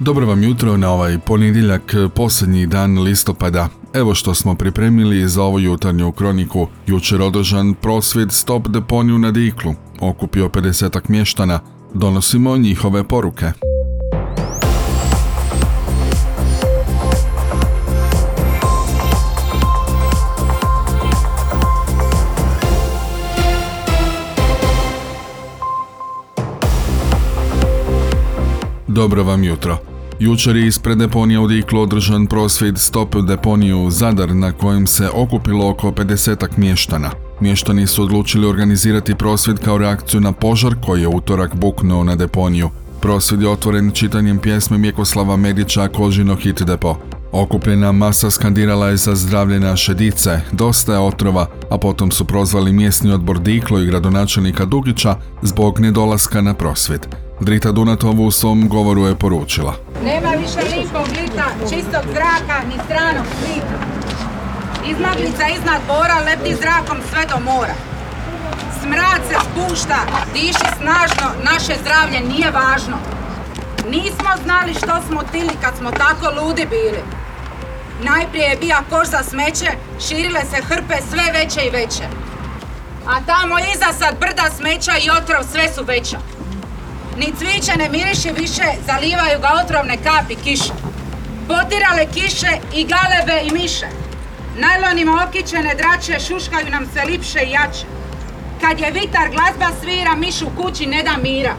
Dobro vam jutro na ovaj ponedjeljak, posljednji dan listopada. Evo što smo pripremili za ovu jutarnju kroniku. Jučer održan prosvjed Stop deponiju na Diklu. Okupio 50 mještana. Donosimo njihove poruke. Dobro vam jutro. Jučer je ispred deponija u Diklu održan prosvjed Stop deponiju Zadar na kojem se okupilo oko 50 mještana. Mještani su odlučili organizirati prosvjed kao reakciju na požar koji je utorak buknuo na deponiju. Prosvjed je otvoren čitanjem pjesme Mjekoslava Medića Kožino hit depo. Okupljena masa skandirala je za zdravlje naše dice, dosta je otrova, a potom su prozvali mjesni odbor Diklo i gradonačelnika Dugića zbog nedolaska na prosvjed. Drita Dunatova u svom govoru je poručila. Nema više lijepog lita, čistog zraka, ni stranog lita. Izmaglica iznad bora leti zrakom sve do mora. Smrad se spušta, diši snažno, naše zdravlje nije važno. Nismo znali što smo tili kad smo tako ludi bili. Najprije je bija koš za smeće, širile se hrpe sve veće i veće. A tamo iza sad brda smeća i otrov sve su veća. Ni cviće ne miriše više, zalivaju ga otrovne kapi kiše. Potirale kiše i galebe i miše. Najlonima okićene drače šuškaju nam sve lipše i jače. Kad je vitar glazba svira, mišu kući ne da mira.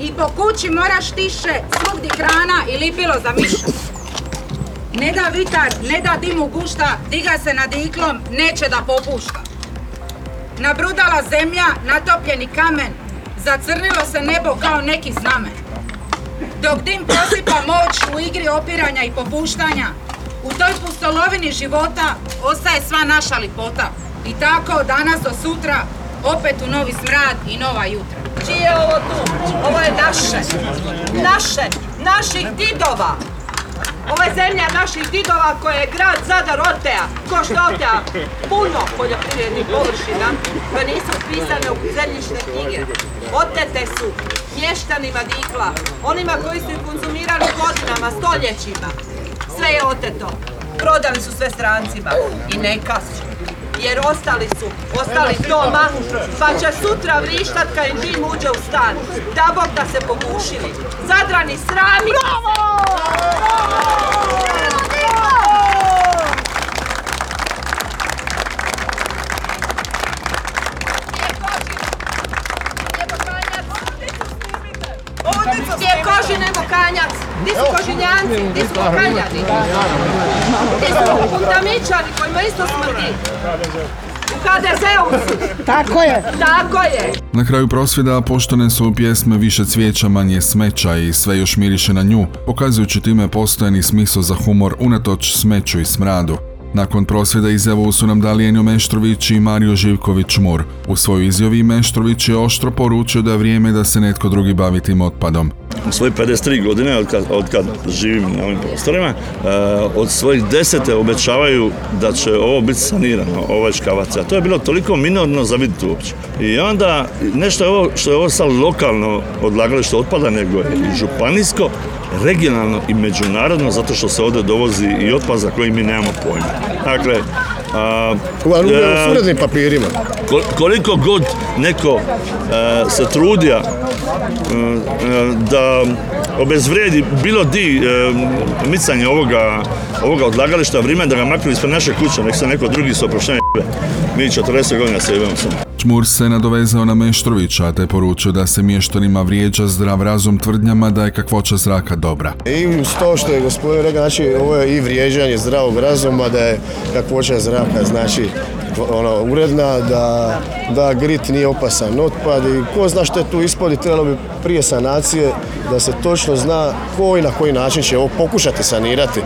I po kući moraš tiše, svugdje hrana i lipilo za miša. Ne da vitar, ne da dimu gušta, diga se nad iklom, neće da popušta. Nabrudala zemlja, natopljeni kamen, zacrnilo se nebo kao neki znamen. Dok dim posipa moć u igri opiranja i popuštanja, u toj pustolovini života ostaje sva naša lipota. I tako danas do sutra, opet u novi smrad i nova jutra. Čije je ovo tu? Ovo je naše. Naše. Naših didova. Ovo je zemlja naših didova koje je grad Zadar otea. Ko što otea puno poljoprivrednih površina koje nisu pisane u zemljišne knjige. Otete su mještanima dikla, onima koji su ih konzumirali godinama, stoljećima. Sve je oteto. Prodali su sve strancima. I neka su jer ostali su, ostali doma, pa će sutra vrištat kad im dim uđe u stan. Da Bog da se pogušili. Zadrani srami! Bravo! Gdje Gdje su kožinjanci? Gdje su kokanjani? Gdje su kundamičari kojima isto smrdi? U HDZ-u. Tako je. Tako je. Na kraju prosvjeda poštene su pjesme više cvijeća, manje smeća i sve još miriše na nju, pokazujući time postojani smisao za humor unatoč smeću i smradu. Nakon prosvjeda izjavu su nam dali Enjo Meštrović i Mario Živković Mur. U svojoj izjavi Meštrović je oštro poručio da je vrijeme da se netko drugi bavi tim otpadom. U svojih 53 godine od kad, od kad živim na ovim prostorima, e, od svojih desete obećavaju da će ovo biti sanirano, ovaj škavac. A to je bilo toliko minorno za vidjeti uopće. I onda nešto je ovo što je ovo sad lokalno odlagalište otpada, nego je i županijsko, regionalno i međunarodno, zato što se ovdje dovozi i otpad za koji mi nemamo pojma. Dakle, a, S urednim papirima. Kol- koliko god neko e, se trudija e, e, da obezvredi bilo di e, micanje ovoga, ovoga odlagališta vrijeme da ga maknu ispred naše kuće, nek se neko drugi s oproštenjem jebe. Mi 40 godina se jebemo samo. Čmur se nadovezao na Meštrovića te poručio da se mještanima vrijeđa zdrav razum tvrdnjama da je kakvoća zraka dobra. I uz to što je gospodin rekao, znači ovo je i vrijeđanje zdravog razuma, da je kakvoća zraka, znači ono, uredna, da, da grit nije opasan otpad i ko zna što je tu ispod trebalo bi prije sanacije da se točno zna ko i na koji način će ovo pokušati sanirati.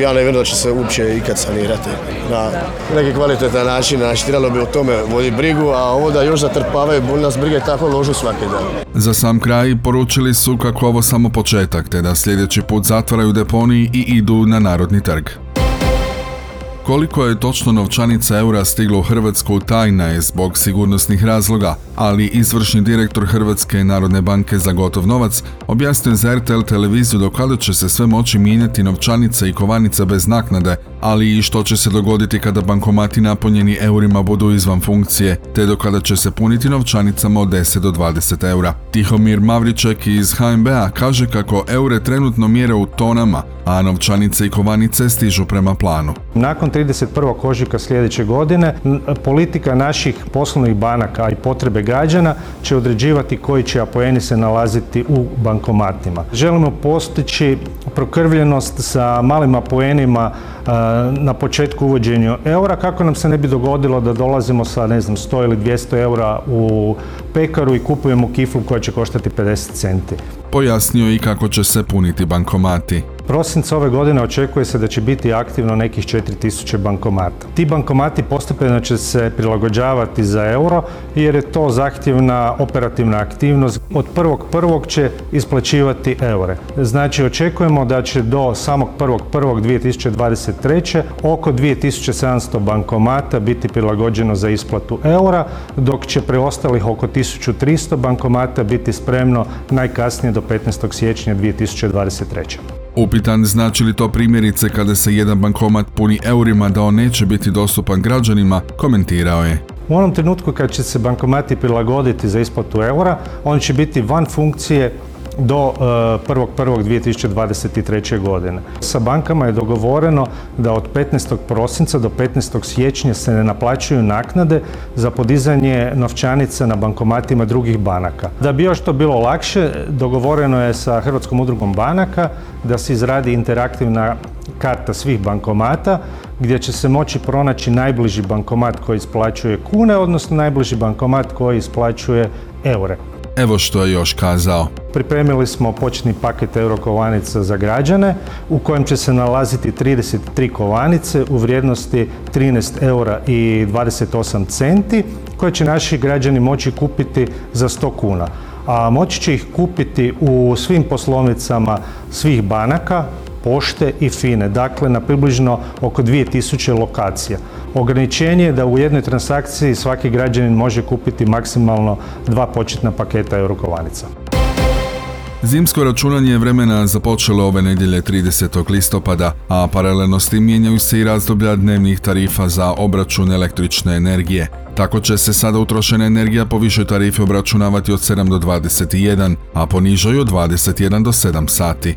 Ja ne vjerujem da će se uopće ikad sanirati na neki kvalitetan način, znači trebalo bi o tome voditi brigu, a ovo da još zatrpavaju, boli nas brige tako ložu svaki dan. Za sam kraj poručili su kako ovo samo početak te da sljedeći put zatvaraju deponiji i idu na Narodni trg. Koliko je točno novčanica eura stiglo u Hrvatsku tajna je zbog sigurnosnih razloga, ali izvršni direktor Hrvatske narodne banke za gotov novac objasnio za RTL televiziju do kada će se sve moći mijenjati novčanica i kovanica bez naknade, ali i što će se dogoditi kada bankomati napunjeni eurima budu izvan funkcije, te do kada će se puniti novčanicama od 10 do 20 eura. Tihomir Mavriček iz HNB-a kaže kako eure trenutno mjere u tonama, a novčanice i kovanice stižu prema planu. Nakon 31. ožujka sljedeće godine politika naših poslovnih banaka i potrebe građana će određivati koji će apoeni se nalaziti u bankomatima. Želimo postići prokrvljenost sa malim apoenima na početku uvođenja eura kako nam se ne bi dogodilo da dolazimo sa ne znam 100 ili 200 eura u pekaru i kupujemo kiflu koja će koštati 50 centi. Pojasnio i kako će se puniti bankomati. Prosinca ove godine očekuje se da će biti aktivno nekih 4000 bankomata. Ti bankomati postepeno će se prilagođavati za euro jer je to zahtjevna operativna aktivnost. Od prvog će isplaćivati eure. Znači očekujemo da će do samog 1.1.2023. oko 2700 bankomata biti prilagođeno za isplatu eura, dok će preostalih oko 1300 bankomata biti spremno najkasnije do 15. siječnja 2023. Upitan znači li to primjerice kada se jedan bankomat puni eurima da on neće biti dostupan građanima, komentirao je. U onom trenutku kad će se bankomati prilagoditi za isplatu eura, oni će biti van funkcije do 1.1.2023. godine. Sa bankama je dogovoreno da od 15. prosinca do 15. siječnja se ne naplaćuju naknade za podizanje novčanica na bankomatima drugih banaka. Da bi još to bilo lakše, dogovoreno je sa Hrvatskom udrugom banaka da se izradi interaktivna karta svih bankomata gdje će se moći pronaći najbliži bankomat koji isplaćuje kune, odnosno najbliži bankomat koji isplaćuje eure. Evo što je još kazao. Pripremili smo početni paket eurokovanica za građane u kojem će se nalaziti 33 kovanice u vrijednosti 13 eura i 28 centi koje će naši građani moći kupiti za 100 kuna. A moći će ih kupiti u svim poslovnicama svih banaka, pošte i fine, dakle na približno oko 2000 lokacija. Ograničenje je da u jednoj transakciji svaki građanin može kupiti maksimalno dva početna paketa eurokovanica. Zimsko računanje vremena započelo ove nedjelje 30. listopada, a paralelno s tim mijenjaju se i razdoblja dnevnih tarifa za obračun električne energije. Tako će se sada utrošena energija po višoj tarifi obračunavati od 7 do 21, a po nižoj od 21 do 7 sati.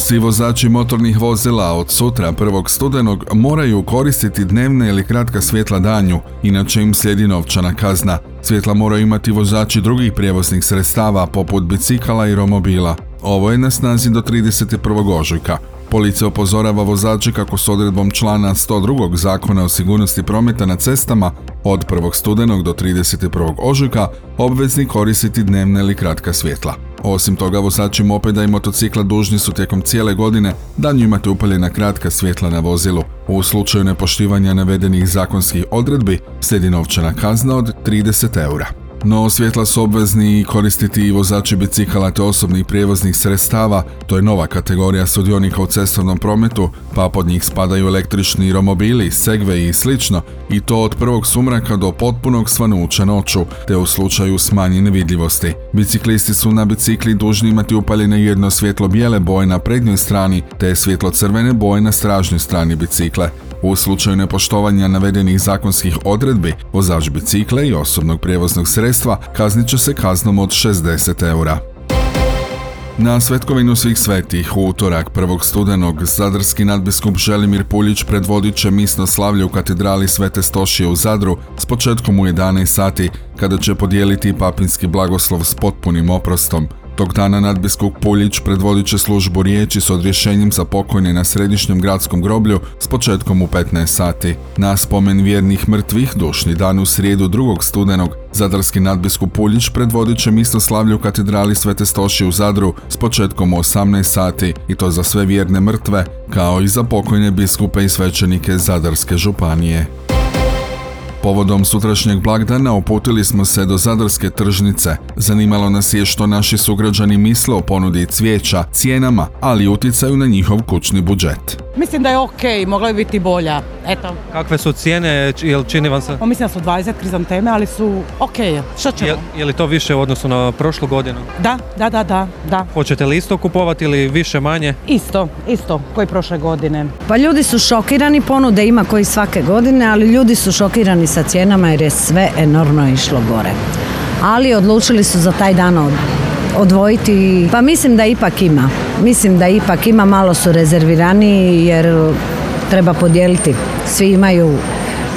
Svi vozači motornih vozila od sutra 1. studenog moraju koristiti dnevne ili kratka svjetla danju, inače im slijedi novčana kazna. Svjetla moraju imati vozači drugih prijevoznih sredstava poput bicikala i romobila. Ovo je na snazi do 31. ožujka. Policija upozorava vozače kako s odredbom člana 102. zakona o sigurnosti prometa na cestama od 1. studenog do 31. ožujka obvezni koristiti dnevna ili kratka svjetla. Osim toga, vozači mopeda i motocikla dužni su tijekom cijele godine danju imati upaljena kratka svjetla na vozilu. U slučaju nepoštivanja navedenih zakonskih odredbi slijedi novčana kazna od 30 eura. No svjetla su obvezni koristiti i vozači bicikala te osobnih prijevoznih sredstava, to je nova kategorija sudionika u cestovnom prometu, pa pod njih spadaju električni romobili, segve i slično, i to od prvog sumraka do potpunog svanuća noću, te u slučaju smanjene vidljivosti. Biciklisti su na bicikli dužni imati upaljene jedno svjetlo bijele boje na prednjoj strani, te svjetlo crvene boje na stražnjoj strani bicikle. U slučaju nepoštovanja navedenih zakonskih odredbi, vozač bicikle i osobnog prijevoznog sredstva kaznit će se kaznom od 60 eura. Na Svetkovinu svih svetih utorak 1. studenog zadarski nadbiskup Želimir Puljić predvodit će misno slavlje u katedrali Svete Stošije u Zadru s početkom u 11 sati kada će podijeliti papinski blagoslov s potpunim oprostom. Tog dana nadbiskup Puljić predvodit će službu riječi s odrješenjem za pokojne na središnjem gradskom groblju s početkom u 15 sati. Na spomen vjernih mrtvih dušni dan u srijedu 2. studenog Zadarski nadbiskup Puljić predvodit će slavlje u katedrali Svete Stoši u Zadru s početkom u 18 sati i to za sve vjerne mrtve kao i za pokojne biskupe i svećenike Zadarske županije. Povodom sutrašnjeg blagdana uputili smo se do Zadarske tržnice. Zanimalo nas je što naši sugrađani misle o ponudi cvijeća, cijenama, ali i utjecaju na njihov kućni budžet. Mislim da je ok, mogla bi biti bolja. Eto. Kakve su cijene, jel čini vam se? Pa mislim da su 20 krizanteme, ali su ok. Što ćemo? Je, je li to više u odnosu na prošlu godinu? Da, da, da, da, da. Hoćete li isto kupovati ili više manje? Isto, isto, koji prošle godine. Pa ljudi su šokirani, ponude ima koji svake godine, ali ljudi su šokirani sa cijenama jer je sve enormno išlo gore. Ali odlučili su za taj dan od- odvojiti, pa mislim da ipak ima. Mislim da ipak ima, malo su rezerviraniji jer treba podijeliti. Svi imaju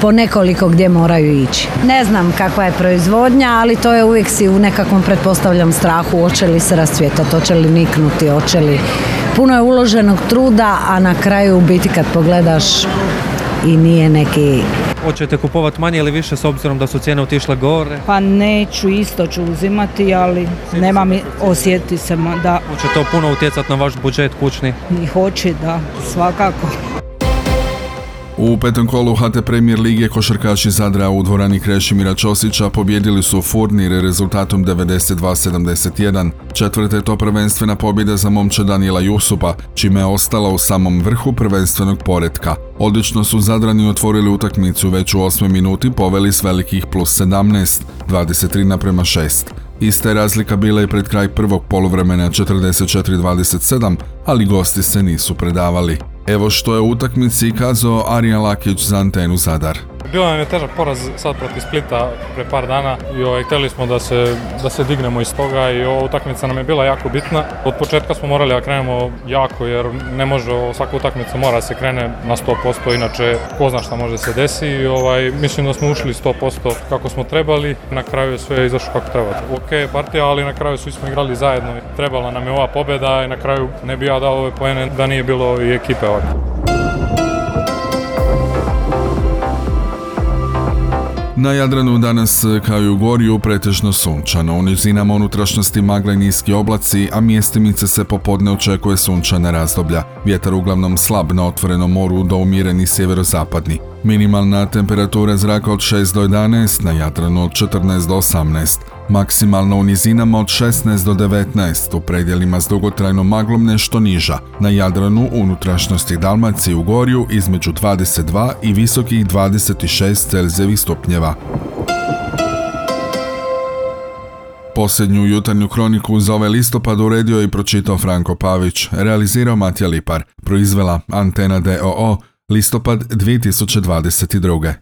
po nekoliko gdje moraju ići. Ne znam kakva je proizvodnja, ali to je uvijek si u nekakvom pretpostavljam strahu, hoće li se rascvjetati, hoće li niknuti, hoće li... Puno je uloženog truda, a na kraju u biti kad pogledaš i nije neki Hoćete kupovati manje ili više s obzirom da su cijene otišle gore? Pa neću, isto ću uzimati, ali nema mi osjeti se da Hoće to puno utjecati na vaš budžet kućni? i hoće da svakako. U petom kolu HT Premier Lige košarkaši Zadra u dvorani Krešimira Ćosića pobjedili su Furnir rezultatom 92-71. Četvrta je to prvenstvena pobjeda za momče Daniela Jusupa, čime je ostala u samom vrhu prvenstvenog poretka. Odlično su Zadrani otvorili utakmicu već u osmoj minuti poveli s velikih plus 17, 23 naprema 6. Ista je razlika bila i pred kraj prvog poluvremena 44-27, ali gosti se nisu predavali. Evo što je u utakmici kazao Arijan Lakić za antenu Zadar. Bilo nam je težak poraz sad protiv Splita pre par dana i ovaj, htjeli smo da se, da se dignemo iz toga i ova utakmica nam je bila jako bitna. Od početka smo morali da krenemo jako jer ne može svaka utakmica mora da se krene na 100%, inače ko zna šta može se desi i ovaj, mislim da smo ušli 100% kako smo trebali. Na kraju je sve izašlo kako treba. Ok partija, ali na kraju svi smo igrali zajedno. Trebala nam je ova pobjeda i na kraju ne bi ja dao ove poene da nije bilo i ekipe ovako. Na Jadranu danas kao i u Gorju pretežno sunčano, u nizinama unutrašnjosti magle niski oblaci, a mjestimice se popodne očekuje sunčana razdoblja. Vjetar uglavnom slab na otvorenom moru do umjereni sjeverozapadni. Minimalna temperatura zraka od 6 do 11, na Jadranu od 14 do 18. Maksimalno u nizinama od 16 do 19, u predjelima s dugotrajnom maglom nešto niža. Na Jadranu, unutrašnjosti Dalmacije i u Gorju između 22 i visokih 26 Celzijevih stupnjeva. Posljednju jutarnju kroniku za ovaj listopad uredio i pročitao Franko Pavić, realizirao Matija Lipar, proizvela Antena DOO, listopad 2022.